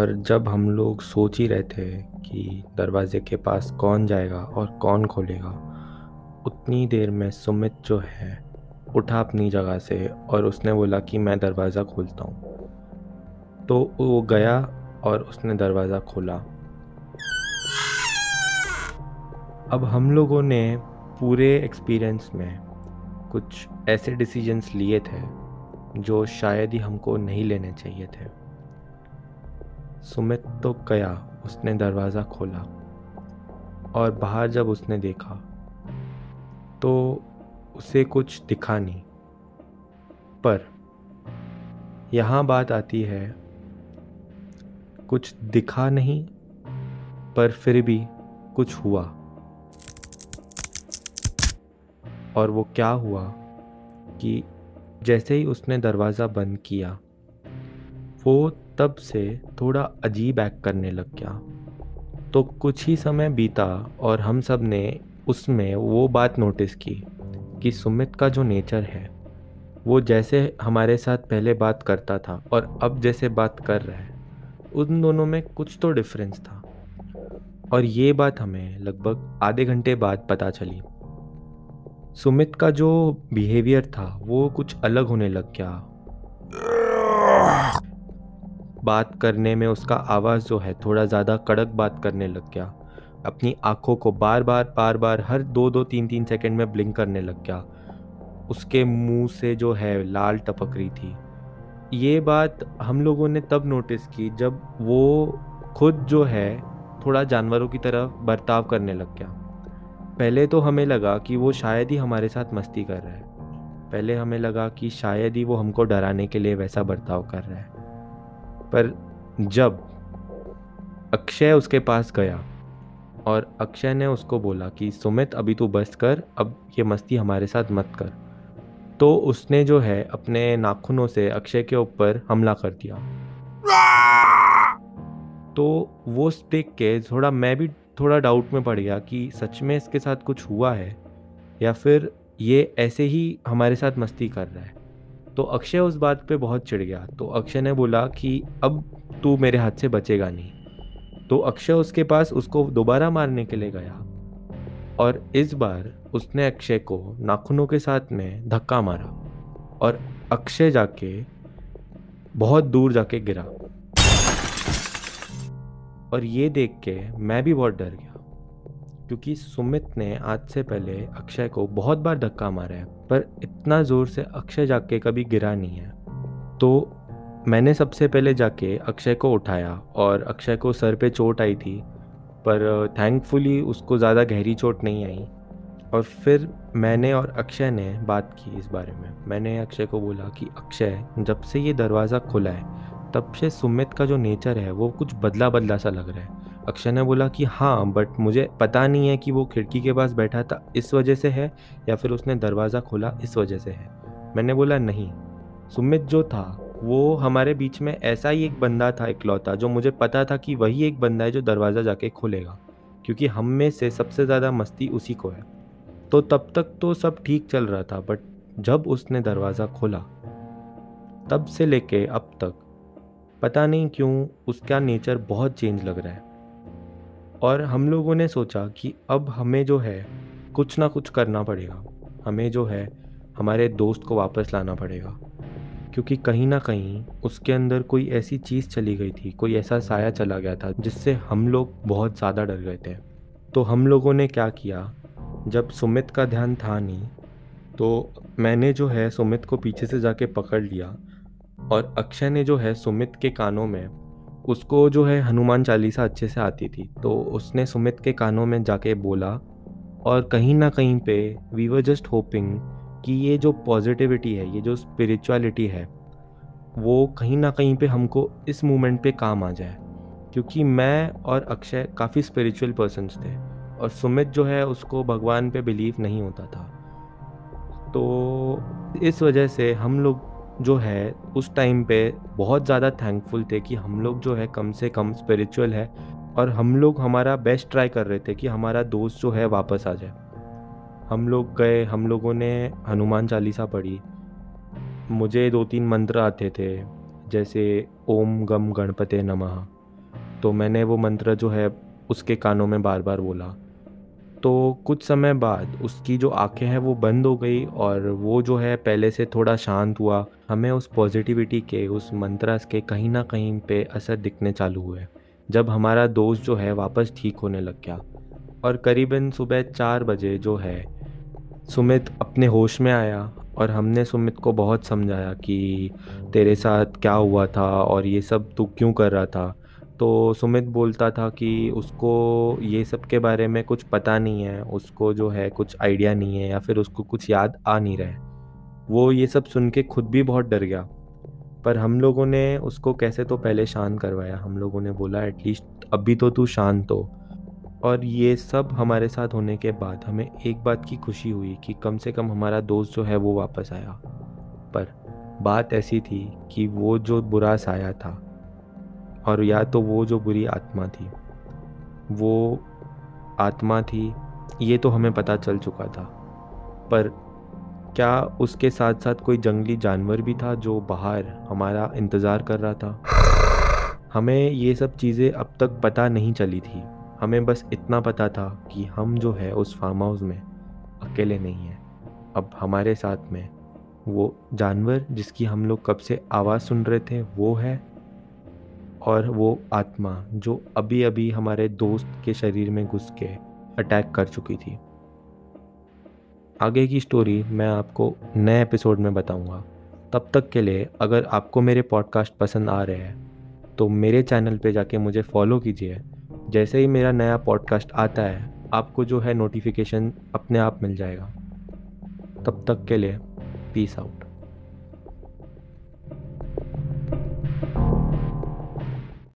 और जब हम लोग सोच ही रहे थे कि दरवाज़े के पास कौन जाएगा और कौन खोलेगा, उतनी देर में सुमित जो है, उठा अपनी जगह से और उसने बोला कि मैं दरवाज़ा खोलता हूँ। तो वो गया और उसने दरवाज़ा खोला। अब हम लोगों ने पूरे एक्सपीरियंस में कुछ ऐसे डिसीजंस लिए थे, जो शायद ही हमको नहीं लेने चाहिए थे। सुमित तो गया, उसने दरवाज़ा खोला और बाहर जब उसने देखा तो उसे कुछ दिखा नहीं। पर यहाँ बात आती है, कुछ दिखा नहीं, पर फिर भी कुछ हुआ। और वो क्या हुआ कि जैसे ही उसने दरवाज़ा बंद किया वो तब से थोड़ा अजीब एक्ट करने लग गया। तो कुछ ही समय बीता और हम सबने उसमें वो बात नोटिस की कि सुमित का जो नेचर है, वो जैसे हमारे साथ पहले बात करता था और अब जैसे बात कर रहा है, उन दोनों में कुछ तो डिफरेंस था। और ये बात हमें लगभग आधे घंटे बाद पता चली। सुमित का जो बिहेवियर था, वो कुछ अलग होने लग गया। बात करने में उसका आवाज़ जो है थोड़ा ज़्यादा कड़क बात करने लग गया। अपनी आँखों को बार बार बार बार, हर दो दो, तीन तीन सेकंड में ब्लिंक करने लग गया। उसके मुँह से जो है लाल टपक रही थी। ये बात हम लोगों ने तब नोटिस की जब वो खुद जो है थोड़ा जानवरों की तरह बर्ताव करने लग गया। पहले तो हमें लगा कि वो शायद ही हमारे साथ मस्ती कर रहा है। पहले हमें लगा कि शायद ही वो हमको डराने के लिए वैसा बर्ताव कर रहा है। पर जब अक्षय उसके पास गया और अक्षय ने उसको बोला कि, सुमित, अभी तू बस कर, अब ये मस्ती हमारे साथ मत कर। तो उसने जो है, अपने नाखूनों से अक्षय के ऊपर हमला कर दिया। तो वो देख के थोड़ा, मैं भी थोड़ा डाउट में पड़ गया कि सच में इसके साथ कुछ हुआ है या फिर ये ऐसे ही हमारे साथ मस्ती कर रहा है। तो अक्षय उस बात पे बहुत चिढ़ गया। तो अक्षय ने बोला कि अब तू मेरे हाथ से बचेगा नहीं। तो अक्षय उसके पास उसको दोबारा मारने के लिए गया और इस बार उसने अक्षय को नाखूनों के साथ में धक्का मारा और अक्षय जाके बहुत दूर जाके गिरा। और ये देख के मैं भी बहुत डर गया। क्योंकि सुमित ने आज से पहले अक्षय को बहुत बार धक्का मारा है, पर इतना ज़ोर से अक्षय जाके कभी गिरा नहीं है। तो मैंने सबसे पहले जाके अक्षय को उठाया और अक्षय को सर पे चोट आई थी, पर थैंकफुली उसको ज़्यादा गहरी चोट नहीं आई। और फिर मैंने और अक्षय ने बात की इस बारे में। मैंने अक्षय को बोला कि, अक्षय, जब से ये दरवाज़ा खुला है, तब से सुमित का जो नेचर है, वो कुछ बदला बदला सा लग रहा है। अक्षय ने बोला कि हाँ बट मुझे पता नहीं है कि वो खिड़की के पास बैठा था इस वजह से है या फिर उसने दरवाज़ा खोला इस वजह से है। मैंने बोला, नहीं, सुमित जो था, वो हमारे बीच में ऐसा ही एक बंदा था इकलौता जो मुझे पता था कि वही एक बंदा है जो दरवाज़ा जाके खोलेगा, क्योंकि हम में से सबसे ज़्यादा मस्ती उसी को है। तो तब तक तो सब ठीक चल रहा था बट जब उसने दरवाज़ा खोला, तब से लेके अब तक, पता नहीं क्यों, उसका नेचर बहुत चेंज लग रहा है। और हम लोगों ने सोचा कि अब हमें जो है, कुछ ना कुछ करना पड़ेगा। हमें जो है, हमारे दोस्त को वापस लाना पड़ेगा। क्योंकि कहीं ना कहीं उसके अंदर कोई ऐसी चीज़ चली गई थी, कोई ऐसा साया चला गया था, जिससे हम लोग बहुत ज़्यादा डर गए थे। तो हम लोगों ने क्या किया, जब सुमित का ध्यान था नहीं तो मैंने जो है, सुमित को पीछे से जाके पकड़ लिया और अक्षय ने जो है, सुमित के कानों में उसको जो है हनुमान चालीसा अच्छे से आती थी। तो उसने सुमित के कानों में जाके बोला, और कहीं ना कहीं पे वी वर जस्ट होपिंग कि ये जो पॉजिटिविटी है, ये जो स्पिरिचुअलिटी है, वो कहीं ना कहीं पे हमको इस मोमेंट पे काम आ जाए। क्योंकि मैं और अक्षय काफ़ी स्पिरिचुअल पर्सनस थे और सुमित जो है उसको भगवान पे बिलीव नहीं होता था। तो इस वजह से हम लोग जो है, उस टाइम पे बहुत ज़्यादा थैंकफुल थे कि हम लोग जो है कम से कम स्पिरिचुअल है और हम लोग हमारा बेस्ट ट्राई कर रहे थे कि हमारा दोस्त जो है वापस आ जाए। हम लोग गए, हम लोगों ने हनुमान चालीसा पढ़ी। मुझे दो तीन मंत्र आते थे, जैसे ओम गम गणपते नमः। तो मैंने वो मंत्र जो है, उसके कानों में बार बार बोला। तो कुछ समय बाद उसकी जो आँखें हैं वो बंद हो गई और वो जो है पहले से थोड़ा शांत हुआ। हमें उस पॉजिटिविटी के, उस मंत्रास के कहीं ना कहीं पे असर दिखने चालू हुए, जब हमारा दोस्त जो है वापस ठीक होने लग गया। और करीबन सुबह चार बजे जो है, सुमित अपने होश में आया और हमने सुमित को बहुत समझाया कि तेरे साथ क्या हुआ था और ये सब तू क्यों कर रहा था। तो सुमित बोलता था कि उसको ये सब के बारे में कुछ पता नहीं है, उसको जो है कुछ आइडिया नहीं है या फिर उसको कुछ याद आ नहीं रहा है। वो ये सब सुन के खुद भी बहुत डर गया। पर हम लोगों ने उसको कैसे तो पहले शांत करवाया। हम लोगों ने बोला एटलीस्ट अभी तो तू शांत हो। और ये सब हमारे साथ होने के बाद हमें एक बात की खुशी हुई कि कम से कम हमारा दोस्त जो है वो वापस आया। पर बात ऐसी थी कि वो जो बुरा साया था और या तो वो जो बुरी आत्मा थी। वो आत्मा थी, ये तो हमें पता चल चुका था। पर क्या उसके साथ साथ कोई जंगली जानवर भी था जो बाहर हमारा इंतज़ार कर रहा था? हमें ये सब चीज़ें अब तक पता नहीं चली थी। हमें बस इतना पता था कि हम जो है उस फार्म हाउस में अकेले नहीं हैं। अब हमारे साथ में वो जानवर जिसकी हम लोग कब से आवाज़ सुन रहे थे, वो है और वो आत्मा जो अभी अभी हमारे दोस्त के शरीर में घुस के अटैक कर चुकी थी। आगे की स्टोरी मैं आपको नए एपिसोड में बताऊँगा। तब तक के लिए अगर आपको मेरे पॉडकास्ट पसंद आ रहे हैं तो मेरे चैनल पे जाके मुझे फॉलो कीजिए। जैसे ही मेरा नया पॉडकास्ट आता है, आपको जो है नोटिफिकेशन अपने आप मिल जाएगा। तब तक के लिए पीस आउट